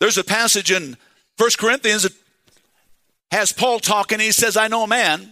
There's a passage in 1 Corinthians that has Paul talking. He says, I know a man,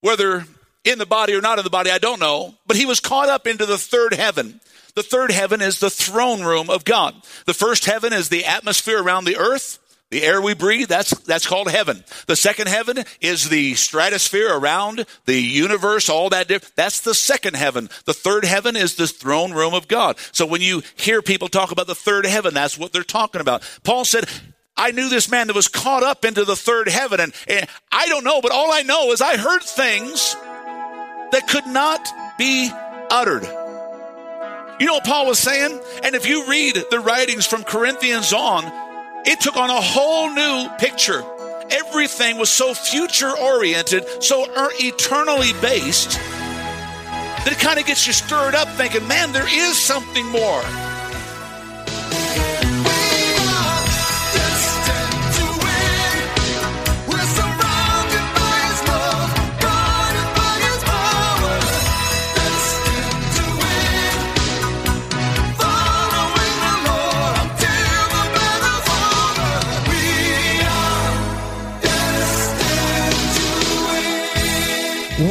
whether in the body or not in the body, I don't know, but he was caught up into the third heaven. The third heaven is the throne room of God. The first heaven is the atmosphere around the earth. The air we breathe, that's, that's called heaven. The second heaven is the stratosphere around the universe, all that. That's the second heaven. The third heaven is the throne room of God. So when you hear people talk about the third heaven, that's what they're talking about. Paul said, I knew this man that was caught up into the third heaven. And, and I don't know, but all I know is I heard things that could not be uttered. You know what Paul was saying? And if you read the writings from Corinthians on, it took on a whole new picture. Everything was so future oriented, so er, eternally based, that it kind of gets you stirred up thinking, man, there is something more.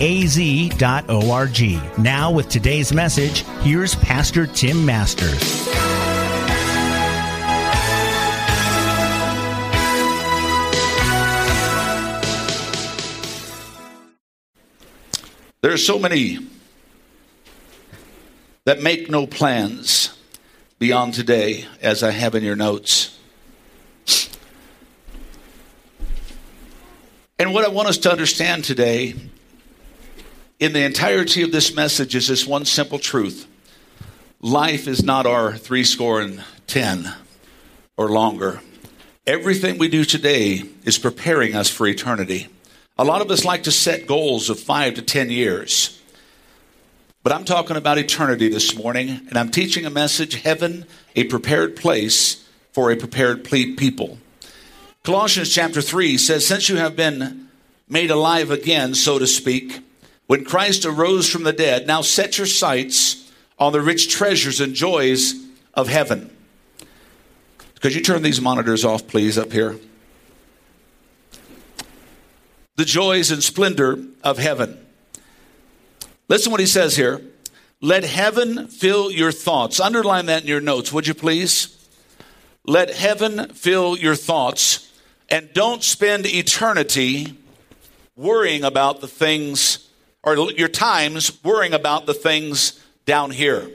az.org. Now, with today's message, here's Pastor Tim Masters. There are so many that make no plans beyond today, as I have in your notes. And what I want us to understand today in the entirety of this message is this one simple truth life is not our three score and ten or longer. Everything we do today is preparing us for eternity. A lot of us like to set goals of five to ten years. But I'm talking about eternity this morning, and I'm teaching a message Heaven, a prepared place for a prepared people. Colossians chapter 3 says, Since you have been made alive again, so to speak, when Christ arose from the dead, now set your sights on the rich treasures and joys of heaven. Could you turn these monitors off, please, up here? The joys and splendor of heaven. Listen what he says here. Let heaven fill your thoughts. Underline that in your notes, would you please? Let heaven fill your thoughts and don't spend eternity worrying about the things or your times worrying about the things down here.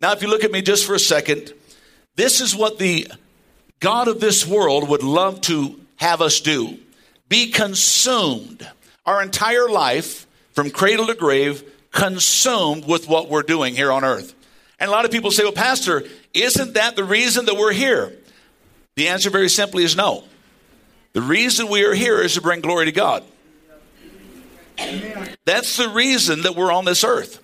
Now, if you look at me just for a second, this is what the God of this world would love to have us do be consumed our entire life from cradle to grave, consumed with what we're doing here on earth. And a lot of people say, well, Pastor, isn't that the reason that we're here? The answer very simply is no. The reason we are here is to bring glory to God. That's the reason that we're on this earth.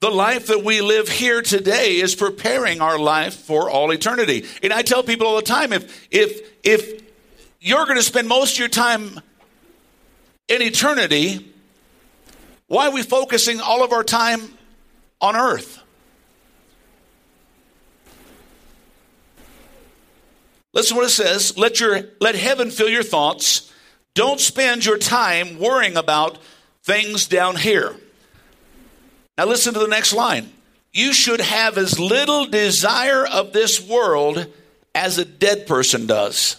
The life that we live here today is preparing our life for all eternity. And I tell people all the time if if if you're going to spend most of your time in eternity, why are we focusing all of our time on earth? Listen what it says. Let your let heaven fill your thoughts don't spend your time worrying about things down here. Now, listen to the next line. You should have as little desire of this world as a dead person does.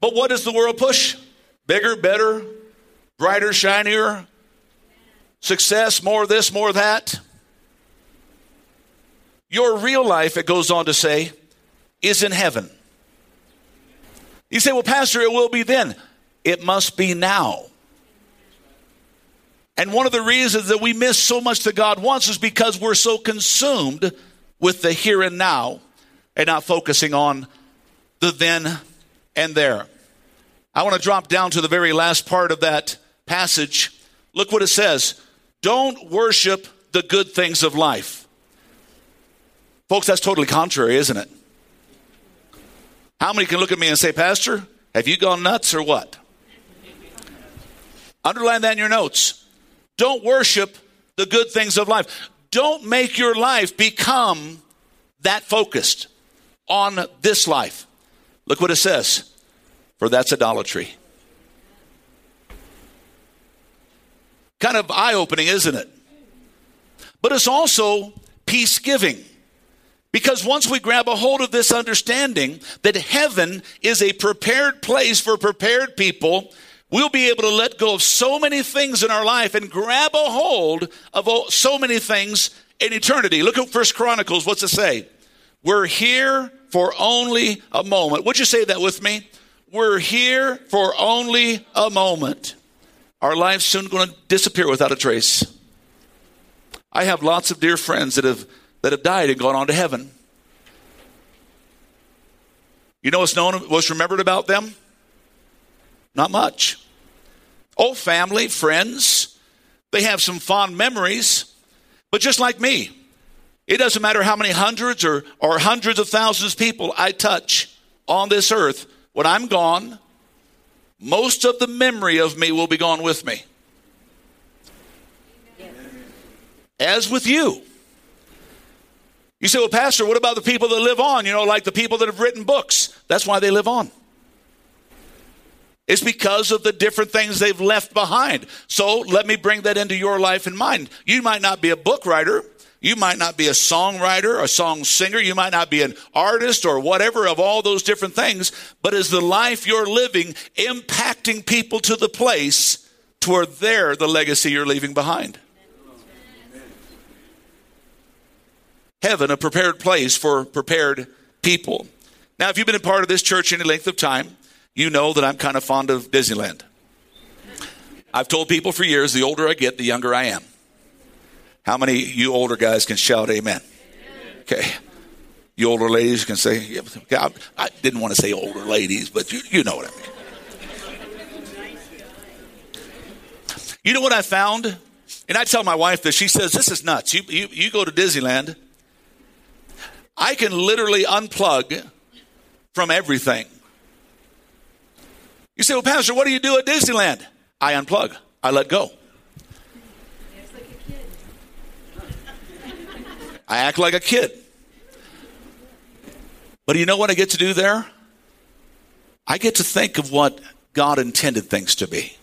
But what does the world push? Bigger, better, brighter, shinier, success, more this, more that. Your real life, it goes on to say, is in heaven. You say, well, Pastor, it will be then. It must be now. And one of the reasons that we miss so much that God wants is because we're so consumed with the here and now and not focusing on the then and there. I want to drop down to the very last part of that passage. Look what it says. Don't worship the good things of life. Folks, that's totally contrary, isn't it? How many can look at me and say, Pastor, have you gone nuts or what? Underline that in your notes. Don't worship the good things of life. Don't make your life become that focused on this life. Look what it says. For that's idolatry. Kind of eye opening, isn't it? But it's also peace giving. Because once we grab a hold of this understanding that heaven is a prepared place for prepared people, we'll be able to let go of so many things in our life and grab a hold of so many things in eternity. Look at First Chronicles. What's it say? We're here for only a moment. Would you say that with me? We're here for only a moment. Our life's soon going to disappear without a trace. I have lots of dear friends that have that have died and gone on to heaven. You know what's known, what's remembered about them? Not much. Oh, family, friends, they have some fond memories, but just like me, it doesn't matter how many hundreds or, or hundreds of thousands of people I touch on this earth, when I'm gone, most of the memory of me will be gone with me. As with you. You say, well, Pastor, what about the people that live on? You know, like the people that have written books. That's why they live on. It's because of the different things they've left behind. So let me bring that into your life and mine. You might not be a book writer. You might not be a songwriter, a song singer. You might not be an artist or whatever of all those different things. But is the life you're living impacting people to the place to where they're the legacy you're leaving behind? Heaven, a prepared place for prepared people. Now, if you've been a part of this church any length of time, you know that I'm kind of fond of Disneyland. I've told people for years the older I get, the younger I am. How many you older guys can shout amen? Okay. You older ladies can say, yeah, I, I didn't want to say older ladies, but you, you know what I mean. You know what I found? And I tell my wife this. She says, This is nuts. You, you, you go to Disneyland, I can literally unplug from everything. You say, Well, Pastor, what do you do at Disneyland? I unplug, I let go. I act like a kid. But you know what I get to do there? I get to think of what God intended things to be.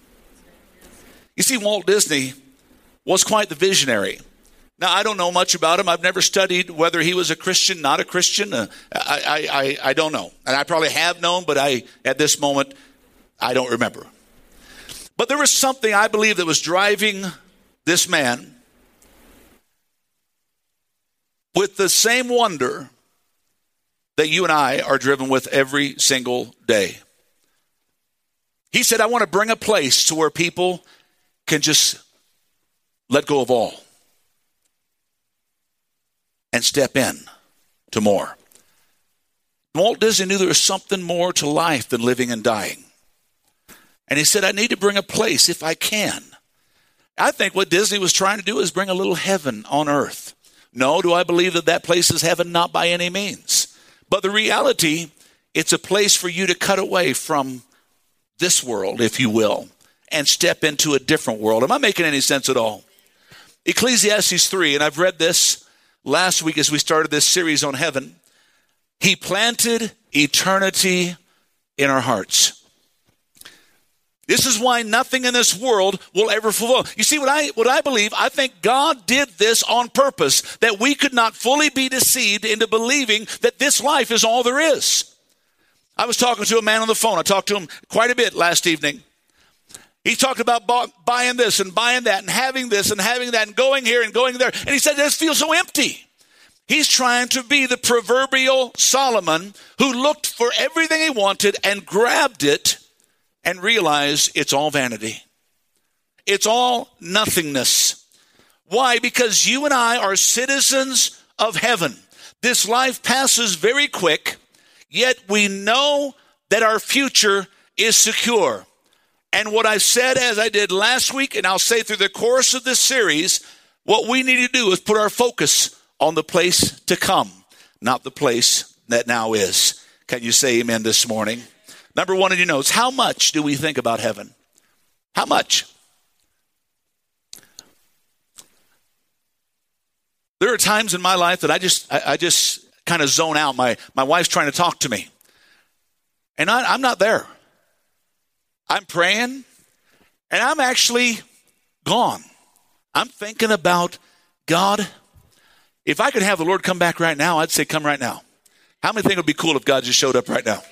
You see, Walt Disney was quite the visionary. Now, I don't know much about him. I've never studied whether he was a Christian, not a Christian. Uh, I, I, I, I don't know. And I probably have known, but I, at this moment, I don't remember. But there was something I believe that was driving this man with the same wonder that you and I are driven with every single day. He said, I want to bring a place to where people can just let go of all and step in to more. Walt Disney knew there was something more to life than living and dying. And he said, I need to bring a place if I can. I think what Disney was trying to do is bring a little heaven on earth. No, do I believe that that place is heaven? Not by any means. But the reality, it's a place for you to cut away from this world, if you will, and step into a different world. Am I making any sense at all? Ecclesiastes 3, and I've read this last week as we started this series on heaven. He planted eternity in our hearts. This is why nothing in this world will ever fulfill. You see what I what I believe? I think God did this on purpose that we could not fully be deceived into believing that this life is all there is. I was talking to a man on the phone. I talked to him quite a bit last evening. He talked about buying this and buying that and having this and having that and going here and going there. And he said, this feels so empty. He's trying to be the proverbial Solomon who looked for everything he wanted and grabbed it and realized it's all vanity. It's all nothingness. Why? Because you and I are citizens of heaven. This life passes very quick, yet we know that our future is secure. And what I said as I did last week, and I'll say through the course of this series, what we need to do is put our focus on the place to come, not the place that now is. Can you say amen this morning? Number one in your notes, how much do we think about heaven? How much? There are times in my life that I just I, I just kind of zone out. My my wife's trying to talk to me. And I, I'm not there. I'm praying, and I'm actually gone. I'm thinking about God. If I could have the Lord come back right now, I'd say, Come right now. How many think it would be cool if God just showed up right now?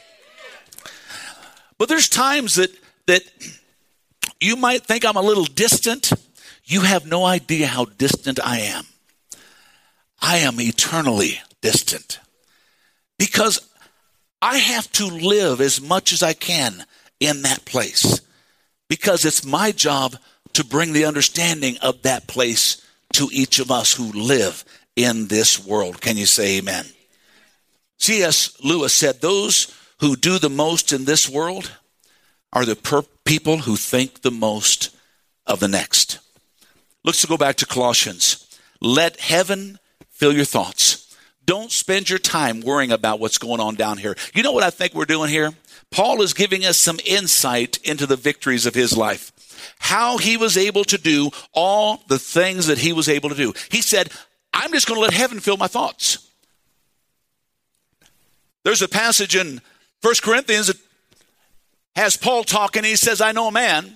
But there's times that that you might think I'm a little distant. You have no idea how distant I am. I am eternally distant because I have to live as much as I can in that place because it's my job to bring the understanding of that place to each of us who live in this world. Can you say amen? C.S. Lewis said, Those who do the most in this world are the per- people who think the most of the next. Let's go back to Colossians. Let heaven fill your thoughts. Don't spend your time worrying about what's going on down here. You know what I think we're doing here? Paul is giving us some insight into the victories of his life. How he was able to do all the things that he was able to do. He said, I'm just going to let heaven fill my thoughts. There's a passage in 1 Corinthians that has Paul talking. He says, I know a man,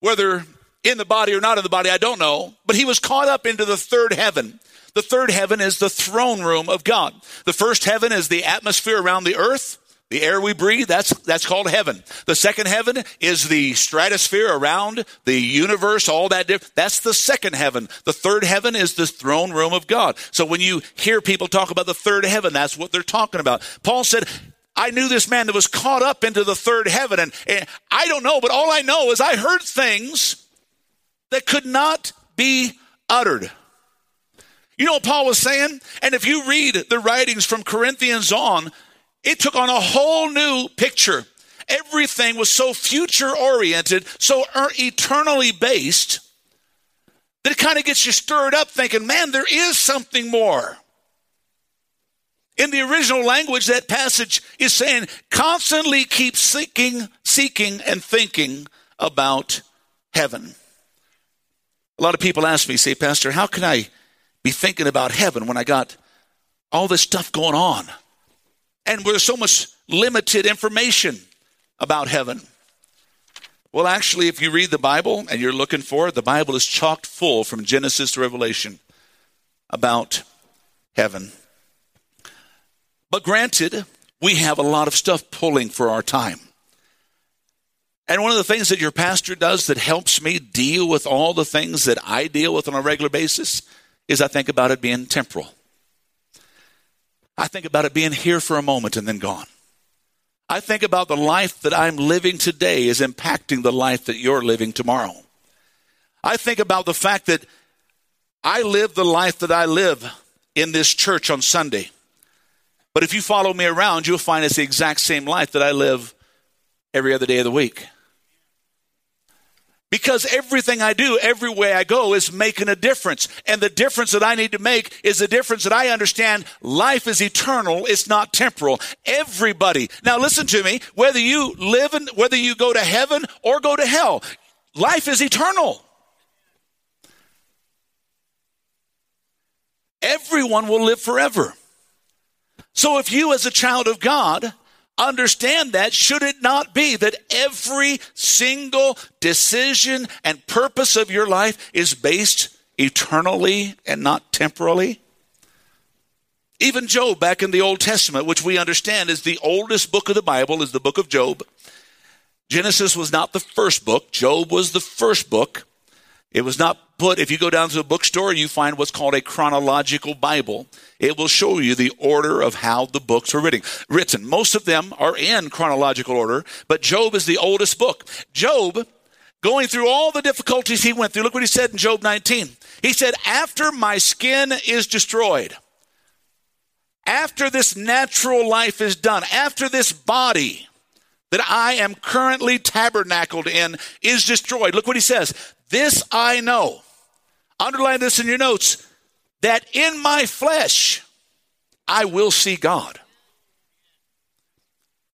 whether in the body or not in the body, I don't know, but he was caught up into the third heaven. The third heaven is the throne room of God. The first heaven is the atmosphere around the earth. The air we breathe, that's, that's called heaven. The second heaven is the stratosphere around the universe, all that. Diff- that's the second heaven. The third heaven is the throne room of God. So when you hear people talk about the third heaven, that's what they're talking about. Paul said, I knew this man that was caught up into the third heaven. And, and I don't know, but all I know is I heard things that could not be uttered. You know what Paul was saying? And if you read the writings from Corinthians on, it took on a whole new picture. Everything was so future oriented, so er, eternally based, that it kind of gets you stirred up thinking, man, there is something more. In the original language, that passage is saying, constantly keep seeking, seeking, and thinking about heaven. A lot of people ask me, say, Pastor, how can I be thinking about heaven when I got all this stuff going on? And there's so much limited information about heaven. Well, actually, if you read the Bible and you're looking for it, the Bible is chocked full from Genesis to Revelation about heaven. But granted, we have a lot of stuff pulling for our time. And one of the things that your pastor does that helps me deal with all the things that I deal with on a regular basis is I think about it being temporal. I think about it being here for a moment and then gone. I think about the life that I'm living today is impacting the life that you're living tomorrow. I think about the fact that I live the life that I live in this church on Sunday. But if you follow me around, you'll find it's the exact same life that I live every other day of the week. Because everything I do, every way I go, is making a difference. And the difference that I need to make is the difference that I understand life is eternal, it's not temporal. Everybody. Now listen to me, whether you live in, whether you go to heaven or go to hell, life is eternal. Everyone will live forever. So if you as a child of God understand that, should it not be that every single decision and purpose of your life is based eternally and not temporally? Even Job, back in the Old Testament, which we understand is the oldest book of the Bible, is the book of Job. Genesis was not the first book, Job was the first book. It was not put, if you go down to a bookstore, you find what's called a chronological Bible. It will show you the order of how the books were written. Written. Most of them are in chronological order, but Job is the oldest book. Job going through all the difficulties he went through. Look what he said in Job 19. He said, After my skin is destroyed, after this natural life is done, after this body that I am currently tabernacled in is destroyed, look what he says. This I know. Underline this in your notes that in my flesh I will see God.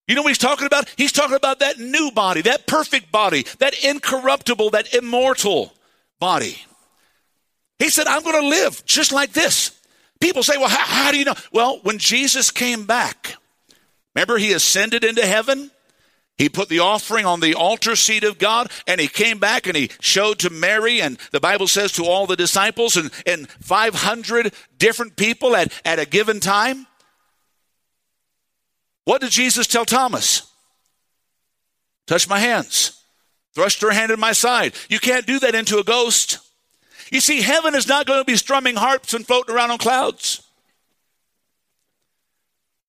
You know what he's talking about? He's talking about that new body, that perfect body, that incorruptible, that immortal body. He said, I'm going to live just like this. People say, well, how, how, do you know? Well, when Jesus came back, remember he ascended into heaven? He put the offering on the altar seat of God and he came back and he showed to Mary and the Bible says to all the disciples and, and 500 different people at, at a given time. What did Jesus tell Thomas? Touch my hands. Thrust your hand in my side. You can't do that into a ghost. You see, heaven is not going to be strumming harps and floating around on clouds.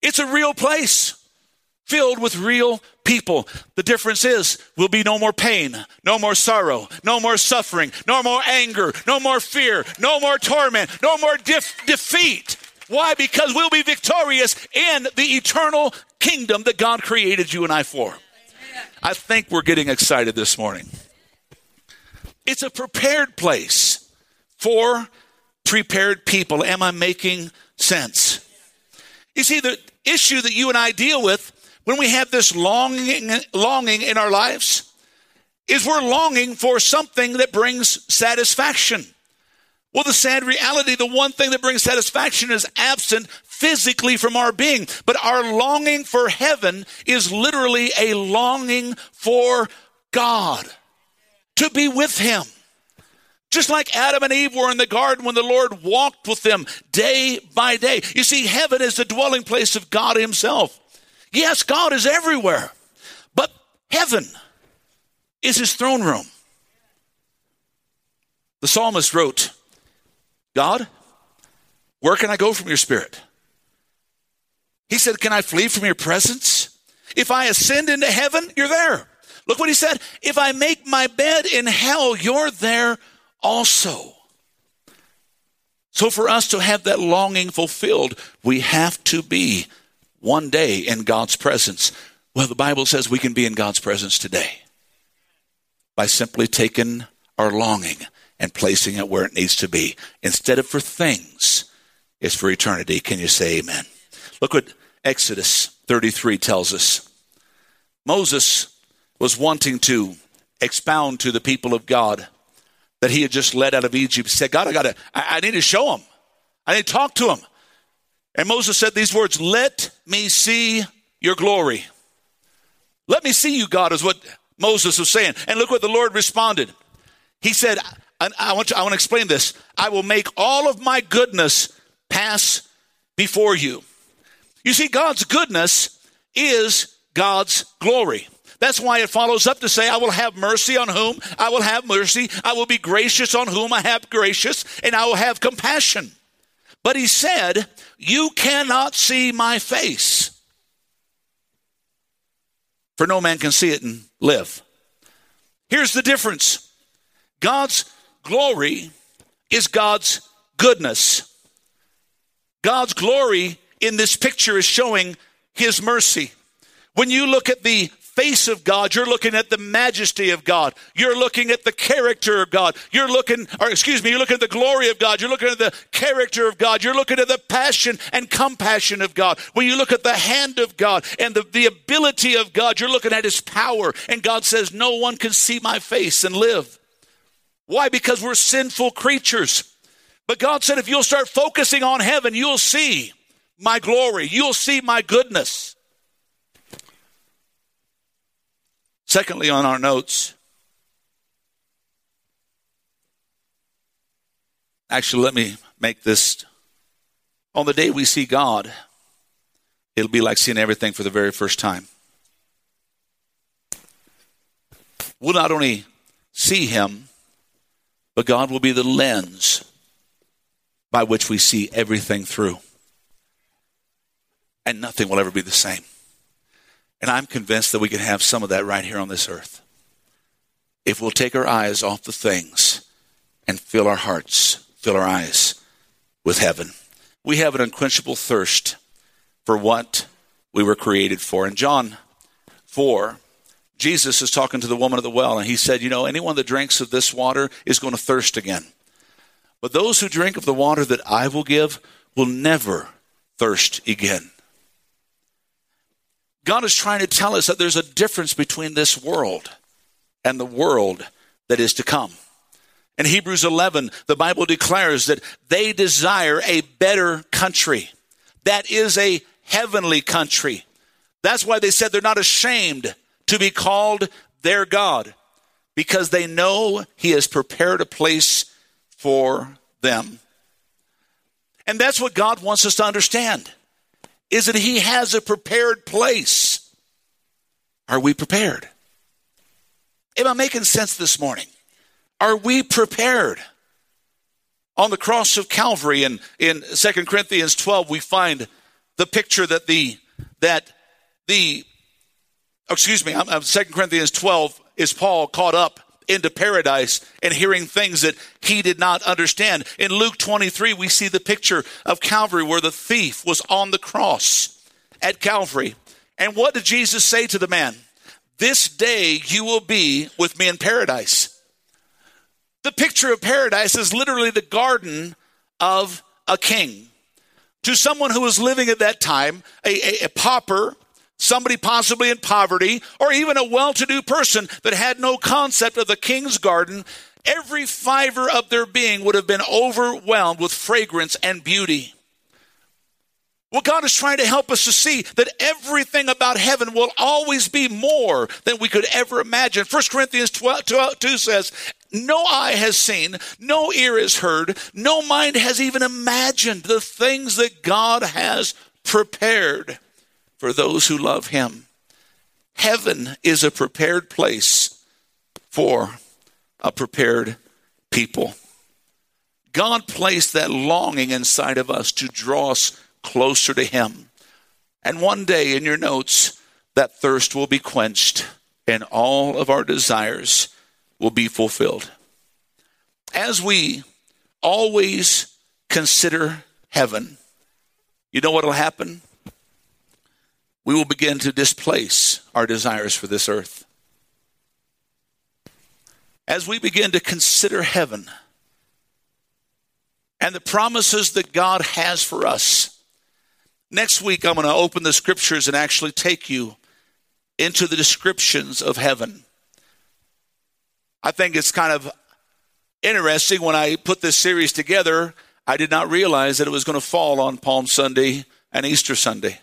It's a real place filled with real people. The difference is, will be no more pain, no more sorrow, no more suffering, no more anger, no more fear, no more torment, no more def- defeat. Why? Because we'll be victorious in the eternal kingdom that God created you and I for. I think we're getting excited this morning. It's a prepared place for prepared people. Am I making sense? You see, the issue that you and I deal with when we have this longing, longing in our lives is we're longing for something that brings satisfaction. Well, the sad reality, the one thing that brings satisfaction is absent physically from our being. But our longing for heaven is literally a longing for God, to be with Him. Just like Adam and Eve were in the garden when the Lord walked with them day by day. You see, heaven is the dwelling place of God Himself. Yes, God is everywhere, but heaven is His throne room. The psalmist wrote, God, where can I go from your spirit? He said, Can I flee from your presence? If I ascend into heaven, you're there. Look what he said. If I make my bed in hell, you're there also. So, for us to have that longing fulfilled, we have to be one day in God's presence. Well, the Bible says we can be in God's presence today by simply taking our longing and placing it where it needs to be. Instead of for things, it's for eternity. Can you say amen? Look what Exodus 33 tells us. Moses was wanting to expound to the people of God that he had just led out of Egypt. He said, God, I gotta, I, I need to show him. I need to talk to him. And Moses said these words, let me see your glory. Let me see you, God, is what Moses was saying. And look what the Lord responded. He said, I want, to, I want to explain this. I will make all of my goodness pass before you. You see, God's goodness is God's glory. That's why it follows up to say, I will have mercy on whom I will have mercy. I will be gracious on whom I have gracious, and I will have compassion. But he said, You cannot see my face. For no man can see it and live. Here's the difference God's glory is God's goodness. God's glory in this picture is showing his mercy. When you look at the face of God, you're looking at the majesty of God. You're looking at the character of God. You're looking, or excuse me, you're looking at the glory of God. You're looking at the character of God. You're looking at the passion and compassion of God. When you look at the hand of God and the, the ability of God, you're looking at his power. And God says, No one can see my face and live. Why? Because we're sinful creatures. But God said, if you'll start focusing on heaven, you'll see my glory. You'll see my goodness. Secondly, on our notes, actually, let me make this. On the day we see God, it'll be like seeing everything for the very first time. We'll not only see Him, but God will be the lens by which we see everything through. And nothing will ever be the same. And I'm convinced that we can have some of that right here on this earth. if we'll take our eyes off the things and fill our hearts, fill our eyes with heaven. We have an unquenchable thirst for what we were created for. In John 4, Jesus is talking to the woman at the well, and he said, You know, anyone that drinks of this water is going to thirst again. But those who drink of the water that I will give will never thirst again. God is trying to tell us that there's a difference between this world and the world that is to come. In Hebrews 11, the Bible declares that they desire a better country. That is a heavenly country. That's why they said they're not ashamed to be called their God because they know He has prepared a place for them. And that's what God wants us to understand is that He has a prepared place. Are we prepared? Am I making sense this morning? Are we prepared? On the cross of Calvary in, in 2 Corinthians 12, we find the picture that the that the oh, excuse me, i'm 2 Corinthians 12 is Paul caught up into paradise and hearing things that he did not understand. In Luke 23, we see the picture of Calvary where the thief was on the cross at Calvary. And what did Jesus say to the man? This day you will be with me in paradise. The picture of paradise is literally the garden of a king. To someone who was living at that time, a, a, a pauper, somebody possibly in poverty, or even a well to do person that had no concept of the king's garden, every fiber of their being would have been overwhelmed with fragrance and beauty. Well, God is trying to help us to see that everything about heaven will always be more than we could ever imagine. 1 Corinthians 12, 12, 2 says, No eye has seen, no ear has heard, no mind has even imagined the things that God has prepared for those who love Him. Heaven is a prepared place for a prepared people. God placed that longing inside of us to draw us closer to Him. And one day in your notes, that thirst will be quenched and all of our desires will be fulfilled. As we always consider heaven, you know what will happen? We will begin to displace our desires for this earth. As we begin to consider heaven and the promises that God has for us, Next week, I'm going to open the scriptures and actually take you into the descriptions of heaven. I think it's kind of interesting when I put this series together, I did not realize that it was going to fall on Palm Sunday and Easter Sunday.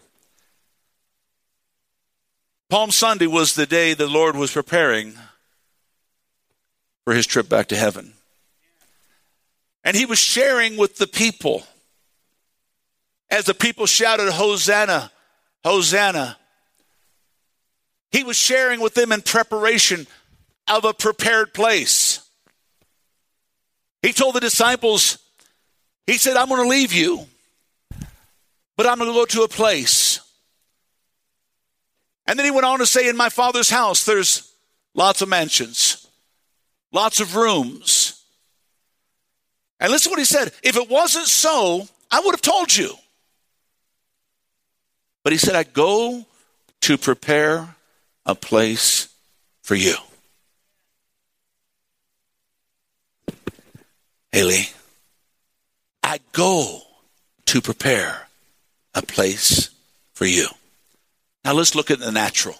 Palm Sunday was the day the Lord was preparing for his trip back to heaven. And he was sharing with the people as the people shouted, Hosanna, Hosanna. He was sharing with them in preparation of a prepared place. He told the disciples, He said, I'm going to leave you, but I'm going to go to a place. And then he went on to say, In my father's house, there's lots of mansions, lots of rooms. And listen to what he said. If it wasn't so, I would have told you. But he said, I go to prepare a place for you. Haley, I go to prepare a place for you. Now let's look at the natural.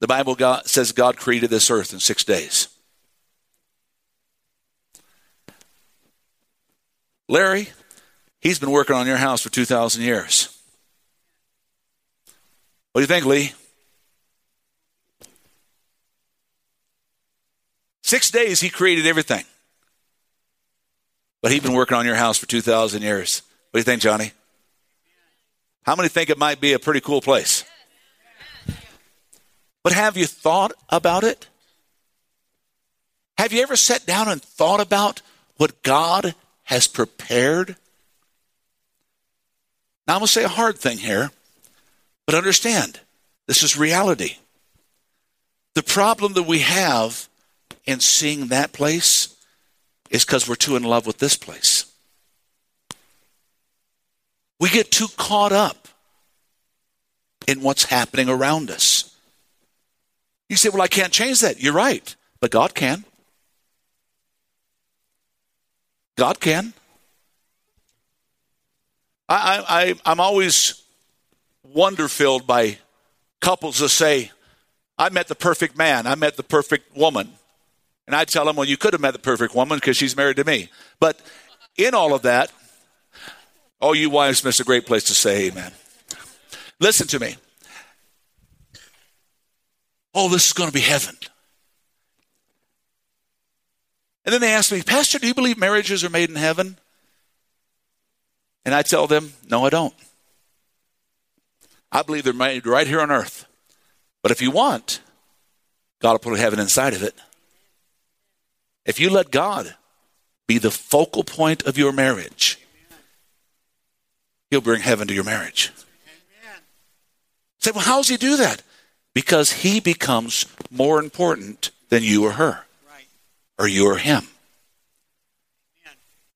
The Bible God, says God created this earth in six days. Larry, he's been working on your house for 2,000 years. What do you think, Lee? Six days he created everything. But he's been working on your house for 2,000 years. What do you think, Johnny? How many think it might be a pretty cool place? But have you thought about it? Have you ever sat down and thought about what God has prepared? Now, I'm going to say a hard thing here. But understand, this is reality. The problem that we have in seeing that place is because we're too in love with this place. We get too caught up in what's happening around us. You say, Well, I can't change that. You're right, but God can. God can. I, I, I'm always wonder filled by couples that say, I met the perfect man, I met the perfect woman. And I tell them, well, you could have met the perfect woman because she's married to me. But in all of that, oh, you wives miss a great place to say amen. Listen to me. Oh, this is going to be heaven. And then they ask me, Pastor, do you believe marriages are made in heaven? And I tell them, no, I don't. I believe they're made right here on earth. But if you want, God will put heaven inside of it. If you let God be the focal point of your marriage, He'll bring heaven to your marriage. Say, well, how does He do that? Because He becomes more important than you or her, or you or him.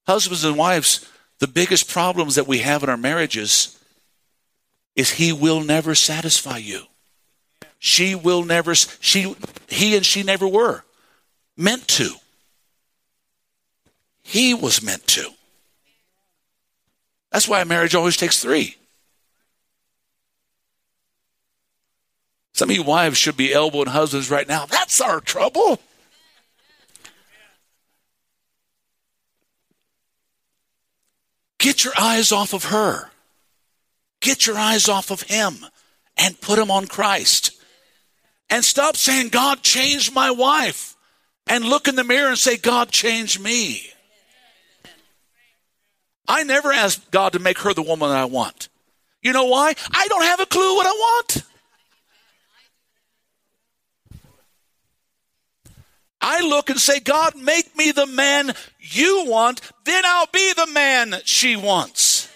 Husbands and wives, the biggest problems that we have in our marriages is he will never satisfy you. She will never she he and she never were meant to. He was meant to. That's why a marriage always takes 3. Some of you wives should be elbowing husbands right now. That's our trouble. Get your eyes off of her. Get your eyes off of him and put them on Christ. And stop saying, God changed my wife. And look in the mirror and say, God changed me. I never asked God to make her the woman I want. You know why? I don't have a clue what I want. I look and say, God, make me the man you want, then I'll be the man she wants.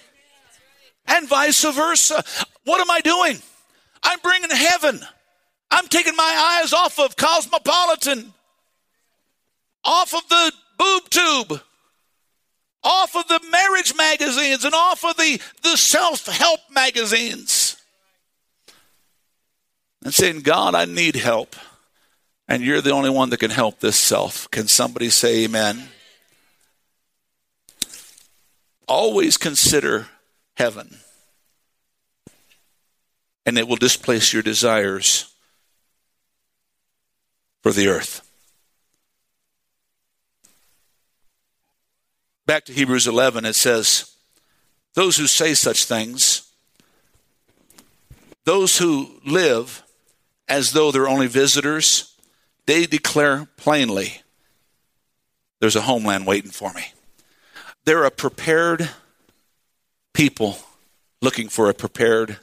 And vice versa. What am I doing? I'm bringing heaven. I'm taking my eyes off of Cosmopolitan, off of the boob tube, off of the marriage magazines, and off of the, the self help magazines. And saying, God, I need help. And you're the only one that can help this self. Can somebody say amen? Always consider heaven, and it will displace your desires for the earth. Back to Hebrews 11, it says, Those who say such things, those who live as though they're only visitors, they declare plainly, there's a homeland waiting for me. They're a prepared people looking for a prepared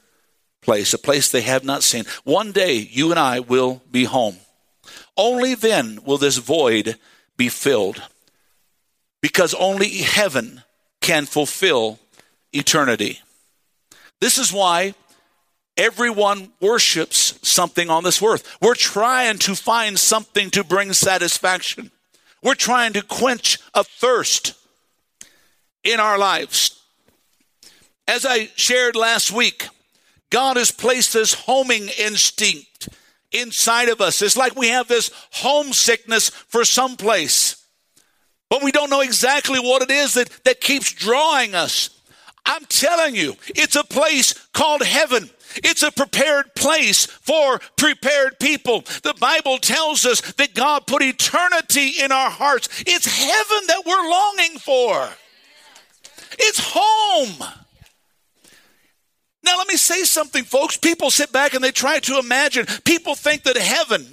place, a place they have not seen. One day, you and I will be home. Only then will this void be filled, because only heaven can fulfill eternity. This is why Everyone worships something on this earth. We're trying to find something to bring satisfaction. We're trying to quench a thirst in our lives. As I shared last week, God has placed this homing instinct inside of us. It's like we have this homesickness for some place, but we don't know exactly what it is that, that keeps drawing us. I'm telling you, it's a place called heaven. It's a prepared place for prepared people. The Bible tells us that God put eternity in our hearts. It's heaven that we're longing for. It's home. Now, let me say something, folks. People sit back and they try to imagine. People think that heaven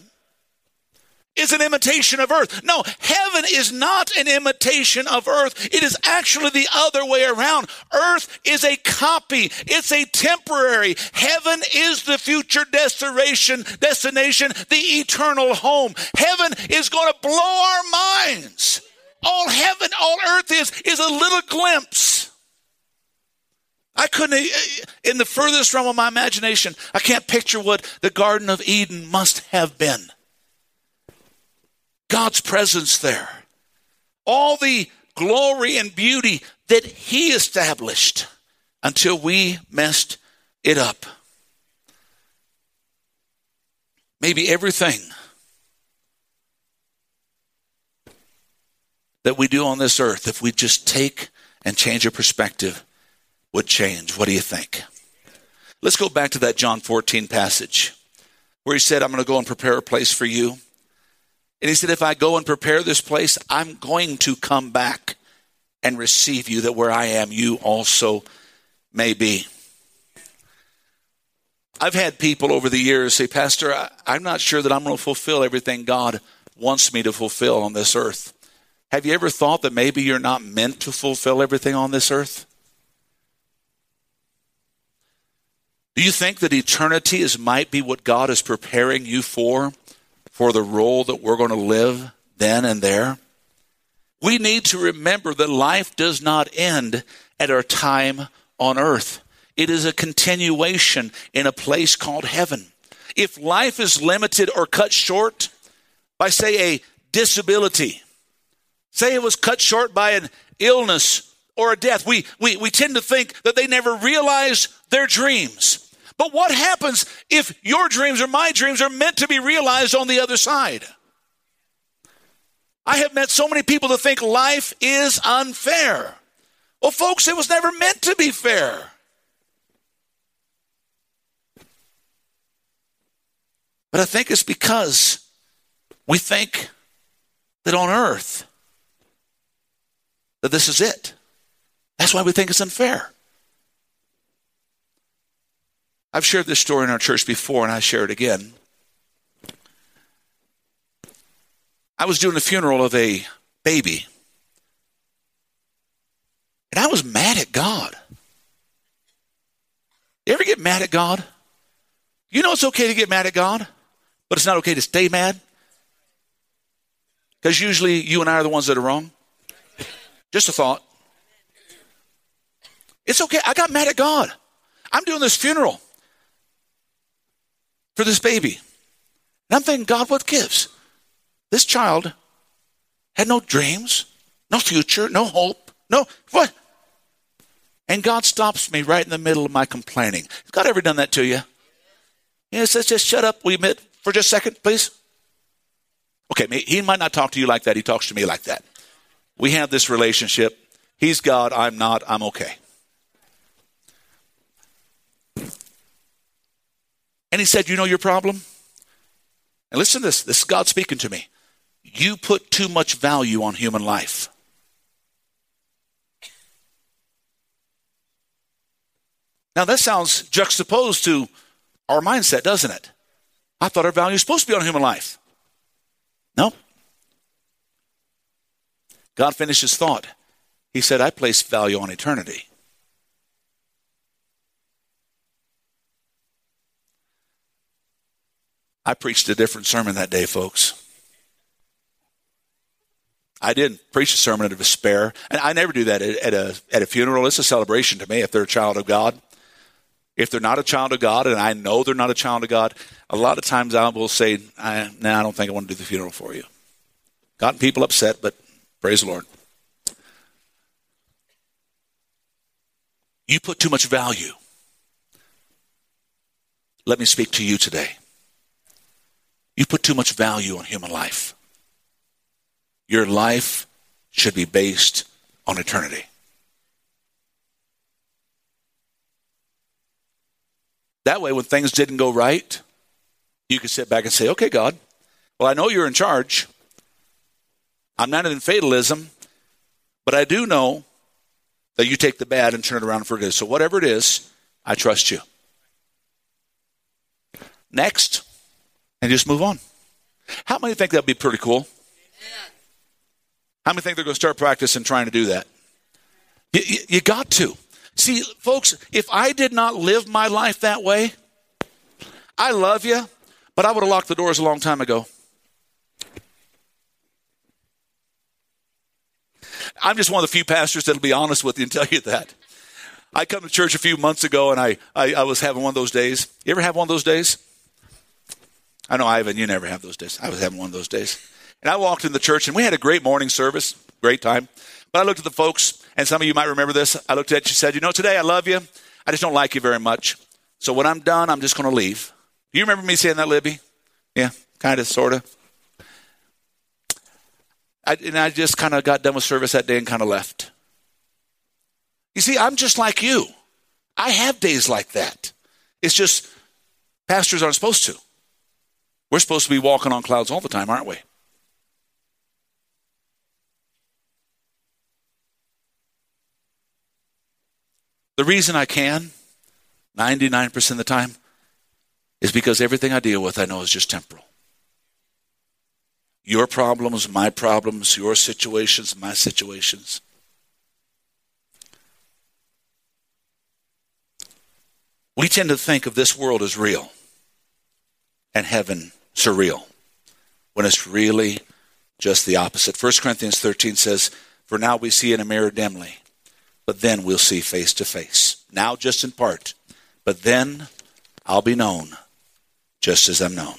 is an imitation of earth. No, heaven is not an imitation of earth. It is actually the other way around. Earth is a copy. It's a temporary. Heaven is the future destination, destination, the eternal home. Heaven is going to blow our minds. All heaven, all earth is, is a little glimpse. I couldn't, in the furthest realm of my imagination, I can't picture what the Garden of Eden must have been. God's presence there. All the glory and beauty that He established until we messed it up. Maybe everything that we do on this earth, if we just take and change our perspective, would change. What do you think? Let's go back to that John 14 passage where he said, I'm going to go and prepare a place for you. And he said, If I go and prepare this place, I'm going to come back and receive you, that where I am, you also may be. I've had people over the years say, Pastor, I, am not sure that I'm going to fulfill everything God wants me to fulfill on this earth. Have you ever thought that maybe you're not meant to fulfill everything on this earth? Do you think that eternity is might be what God is preparing you for, for the role that we're going to live then and there? We need to remember that life does not end at our time on earth. It is a continuation in a place called heaven. If life is limited or cut short by, say, a disability, say it was cut short by an illness or a death, we, we, we tend to think that they never realized their dreams. But what happens if your dreams or my dreams are meant to be realized on the other side? I have met so many people that think life is unfair. Well, folks, it was never meant to be fair. But I think it's because we think that on earth that this is it. That's why we think it's unfair. I've shared this story in our church before and I share it again. I was doing the funeral of a baby. And I was mad at God. You ever get mad at God? You know it's okay to get mad at God, but it's not okay to stay mad? Because usually you and I are the ones that are wrong. Just a thought. It's okay. I got mad at God. I'm doing this funeral for this baby. And I'm thinking, God, what gives? This child had no dreams, no future, no hope, no what? And God stops me right in the middle of my complaining. Has God ever done that to you? He says, just shut up, you admit, for just a second, please? Okay, he might not talk to you like that. He talks to me like that. We have this relationship. He's God, I'm not, I'm okay. And he said, You know your problem? And listen to this. This is God speaking to me. You put too much value on human life. Now, that sounds juxtaposed to our mindset, doesn't it? I thought our value is supposed to be on human life. No. God finished his thought. He said, I place value on eternity. I preached a different sermon that day, folks. I didn't preach a sermon of despair. And I never do that at a, at a funeral. It's a celebration to me if they're a child of God. If they're not a child of God, and I know they're not a child of God, a lot of times I will say, I, nah, I don't think I want to do the funeral for you. Gotten people upset, but praise the Lord. You put too much value. Let me speak to you today. You put too much value on human life. Your life should be based on eternity. That way, when things didn't go right, you could sit back and say, okay, God, well, I know you're in charge. I'm not in fatalism, but I do know that you take the bad and turn it around for good. So, whatever it is, I trust you. Next, and just move on. How many think that'd be pretty cool? How many think they're going to start practicing trying to do that? You, you, you got to. See, folks, if I did not live my life that way, I love you, but I would have locked the doors a long time ago. I'm just one of the few pastors that'll be honest with you and tell you that. I come to church a few months ago and I, I, I was having one of those days. You ever have one of those days? I know, Ivan, you never have those days. I was having one of those days. And I walked in the church, and we had a great morning service, great time. But I looked at the folks, and some of you might remember this. I looked at you, said, You know, today I love you. I just don't like you very much. So when I'm done, I'm just going to leave. Do you remember me saying that, Libby? Yeah, kind of, sort of. I, and I just kind of got done with service that day and kind of left. You see, I'm just like you. I have days like that. It's just pastors aren't supposed to. We're supposed to be walking on clouds all the time, aren't we? The reason I can, 99% of the time, is because everything I deal with I know is just temporal. Your problems, my problems, your situations, my situations. We tend to think of this world as real and heaven surreal when it's really just the opposite. 1 Corinthians 13 says, For now we see in a mirror dimly, but then we'll see face to face. Now just in part, but then I'll be known just as I'm known.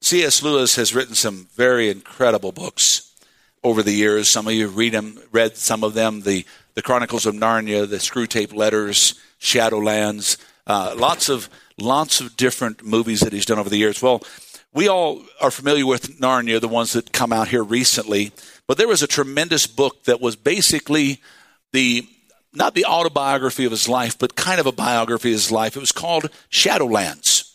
C.S. Lewis has written some very incredible books over the years. Some of you read them, read some of them, the, the Chronicles of Narnia, the Screwtape Letters, Shadowlands, uh, lots of lots of different movies that he's done over the years. Well, we all are familiar with Narnia, the ones that come out here recently, but there was a tremendous book that was basically the not the autobiography of his life, but kind of a biography of his life. It was called Shadowlands.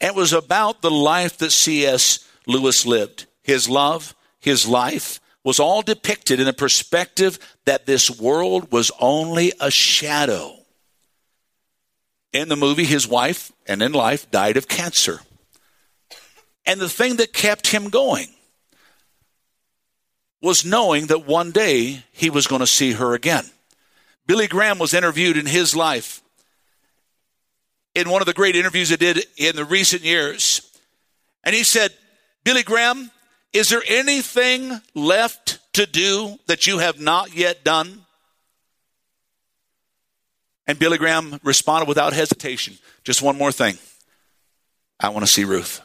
And it was about the life that C.S. Lewis lived. His love, his life was all depicted in a perspective that this world was only a shadow in the movie, his wife and in life died of cancer. And the thing that kept him going was knowing that one day he was going to see her again. Billy Graham was interviewed in his life in one of the great interviews he did in the recent years. And he said, Billy Graham, is there anything left to do that you have not yet done? And Billy Graham responded without hesitation just one more thing. I want to see Ruth.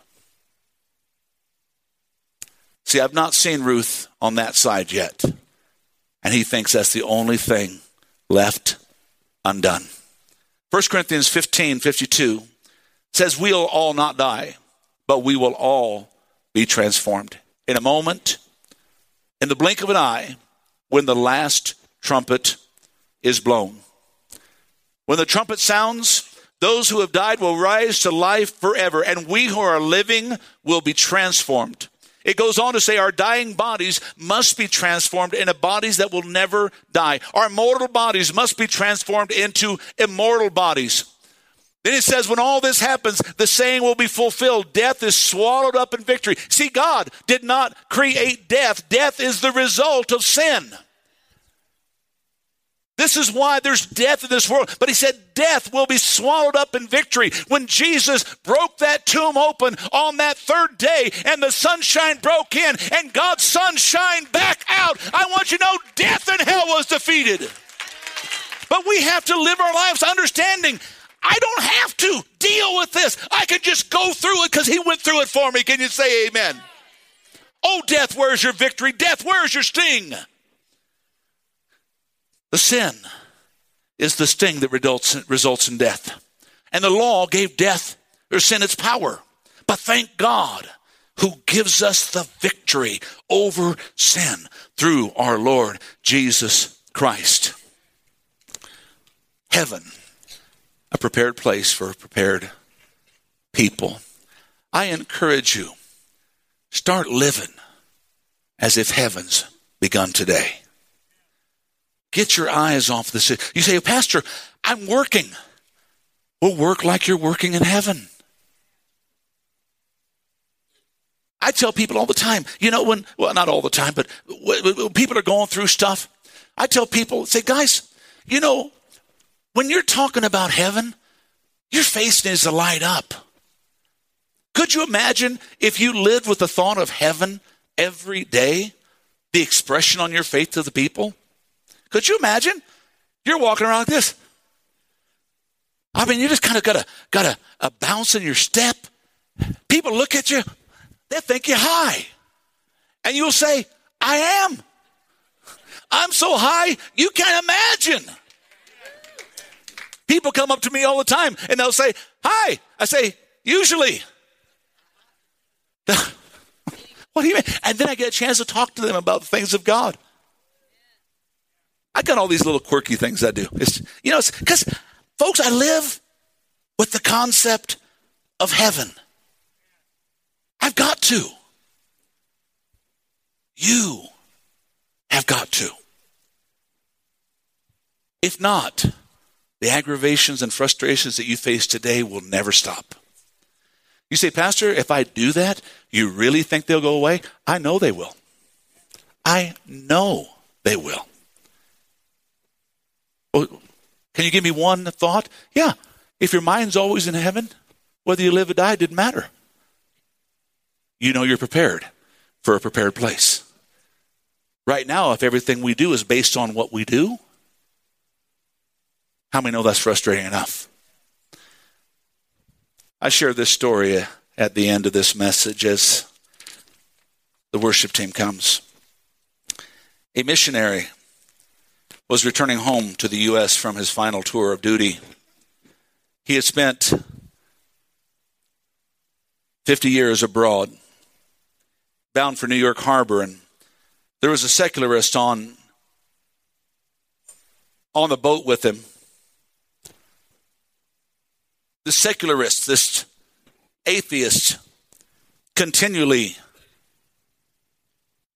See, I've not seen Ruth on that side yet. And he thinks that's the only thing left undone. 1 Corinthians 15 52 says, We'll all not die, but we will all be transformed. In a moment, in the blink of an eye, when the last trumpet is blown. When the trumpet sounds, those who have died will rise to life forever, and we who are living will be transformed. It goes on to say our dying bodies must be transformed into bodies that will never die. Our mortal bodies must be transformed into immortal bodies. Then it says, when all this happens, the saying will be fulfilled death is swallowed up in victory. See, God did not create death, death is the result of sin. This is why there's death in this world. But he said death will be swallowed up in victory. When Jesus broke that tomb open on that third day and the sunshine broke in and God's sun shined back out, I want you to know death and hell was defeated. But we have to live our lives understanding I don't have to deal with this. I can just go through it because he went through it for me. Can you say amen? Oh, death, where's your victory? Death, where's your sting? The sin is the sting that results, results in death. And the law gave death or sin its power. But thank God who gives us the victory over sin through our Lord Jesus Christ. Heaven, a prepared place for a prepared people. I encourage you, start living as if heaven's begun today. Get your eyes off the city. You say, Pastor, I'm working. Well, work like you're working in heaven. I tell people all the time, you know, when, well, not all the time, but when people are going through stuff, I tell people, say, guys, you know, when you're talking about heaven, your face needs to light up. Could you imagine if you lived with the thought of heaven every day, the expression on your face to the people? Could you imagine? You're walking around like this. I mean, you just kind of got a got a, a bounce in your step. People look at you, they think you're high. And you'll say, I am. I'm so high, you can't imagine. People come up to me all the time and they'll say, Hi. I say, Usually. what do you mean? And then I get a chance to talk to them about the things of God. I got all these little quirky things I do. It's, you know, because, folks, I live with the concept of heaven. I've got to. You have got to. If not, the aggravations and frustrations that you face today will never stop. You say, Pastor, if I do that, you really think they'll go away? I know they will. I know they will. Well, can you give me one thought? Yeah. If your mind's always in heaven, whether you live or die, it didn't matter. You know you're prepared for a prepared place. Right now, if everything we do is based on what we do, how many know that's frustrating enough? I share this story at the end of this message as the worship team comes. A missionary was returning home to the U.S. from his final tour of duty. He had spent 50 years abroad, bound for New York Harbor, and there was a secularist on, on the boat with him. The secularist, this atheist, continually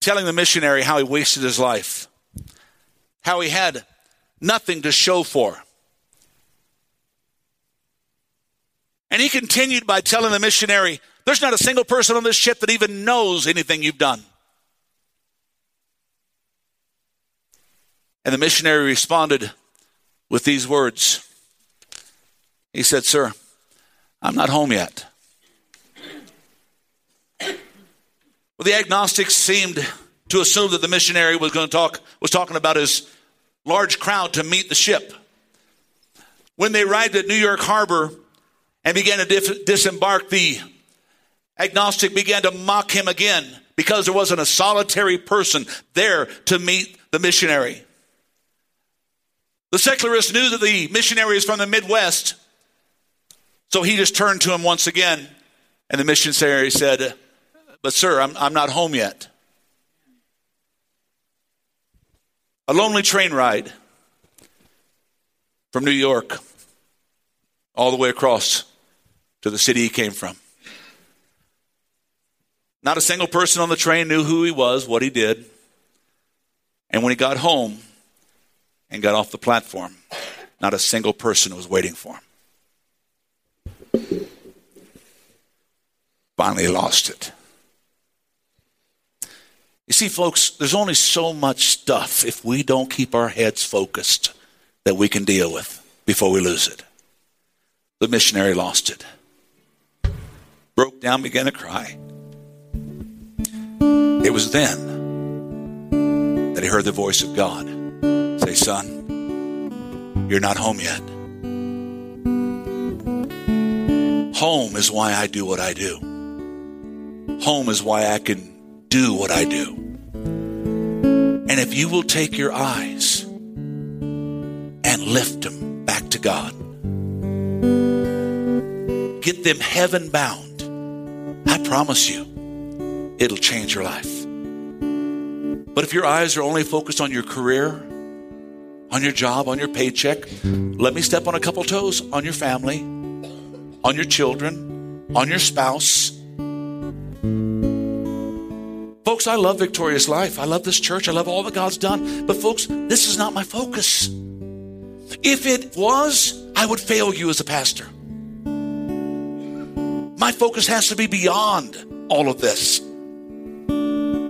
telling the missionary how he wasted his life how he had nothing to show for. And he continued by telling the missionary, There's not a single person on this ship that even knows anything you've done. And the missionary responded with these words He said, Sir, I'm not home yet. Well, the agnostics seemed to assume that the missionary was going to talk was talking about his large crowd to meet the ship. When they arrived at New York Harbor and began to dif- disembark, the agnostic began to mock him again because there wasn't a solitary person there to meet the missionary. The secularist knew that the missionary is from the Midwest, so he just turned to him once again, and the missionary said, But, sir, I'm, I'm not home yet. A lonely train ride from New York all the way across to the city he came from. Not a single person on the train knew who he was, what he did. And when he got home and got off the platform, not a single person was waiting for him. Finally he lost it. You see, folks, there's only so much stuff if we don't keep our heads focused that we can deal with before we lose it. The missionary lost it. Broke down, began to cry. It was then that he heard the voice of God say, Son, you're not home yet. Home is why I do what I do. Home is why I can do what I do. And if you will take your eyes and lift them back to God, get them heaven bound, I promise you, it'll change your life. But if your eyes are only focused on your career, on your job, on your paycheck, let me step on a couple toes on your family, on your children, on your spouse Folks, I love Victorious Life. I love this church. I love all that God's done. But, folks, this is not my focus. If it was, I would fail you as a pastor. My focus has to be beyond all of this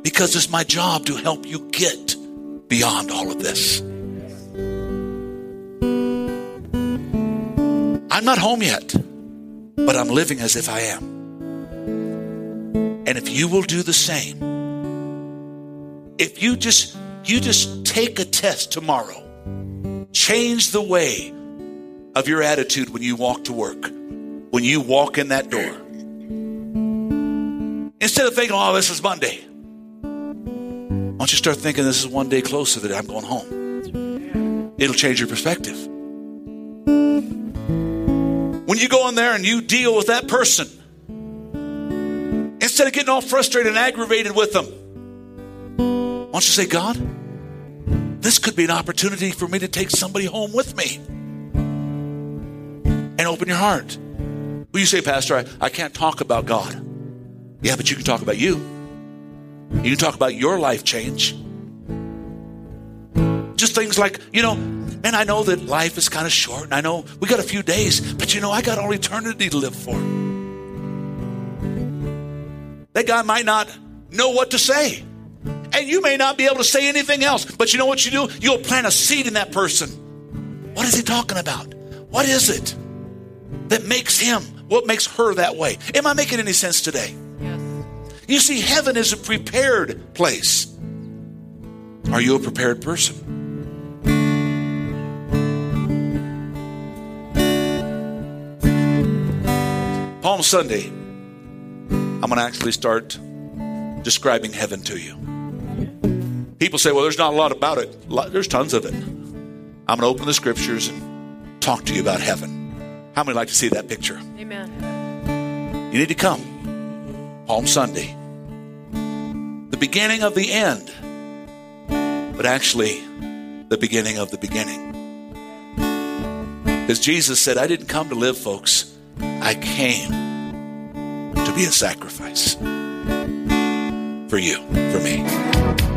because it's my job to help you get beyond all of this. I'm not home yet, but I'm living as if I am. And if you will do the same, if you just you just take a test tomorrow change the way of your attitude when you walk to work when you walk in that door instead of thinking oh this is monday don't you start thinking this is one day closer that I'm going home? It'll change your perspective. When you go in there and you deal with that person, instead of getting all frustrated and aggravated with them, why don't you say, God, this could be an opportunity for me to take somebody home with me and open your heart. Well, you say, Pastor, I, I can't talk about God. Yeah, but you can talk about you. You can talk about your life change. Just things like, you know, man, I know that life is kind of short, and I know we got a few days, but you know, I got all eternity to live for. That guy might not know what to say. And you may not be able to say anything else, but you know what you do? You'll plant a seed in that person. What is he talking about? What is it that makes him, what makes her that way? Am I making any sense today? Yes. You see, heaven is a prepared place. Are you a prepared person? Palm Sunday, I'm going to actually start describing heaven to you. People say, well, there's not a lot about it. There's tons of it. I'm going to open the scriptures and talk to you about heaven. How many like to see that picture? Amen. You need to come. Palm Sunday. The beginning of the end, but actually the beginning of the beginning. Because Jesus said, I didn't come to live, folks. I came to be a sacrifice for you, for me.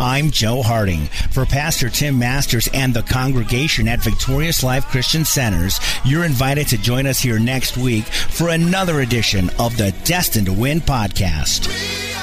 I'm Joe Harding. For Pastor Tim Masters and the congregation at Victorious Life Christian Centers, you're invited to join us here next week for another edition of the Destined to Win podcast.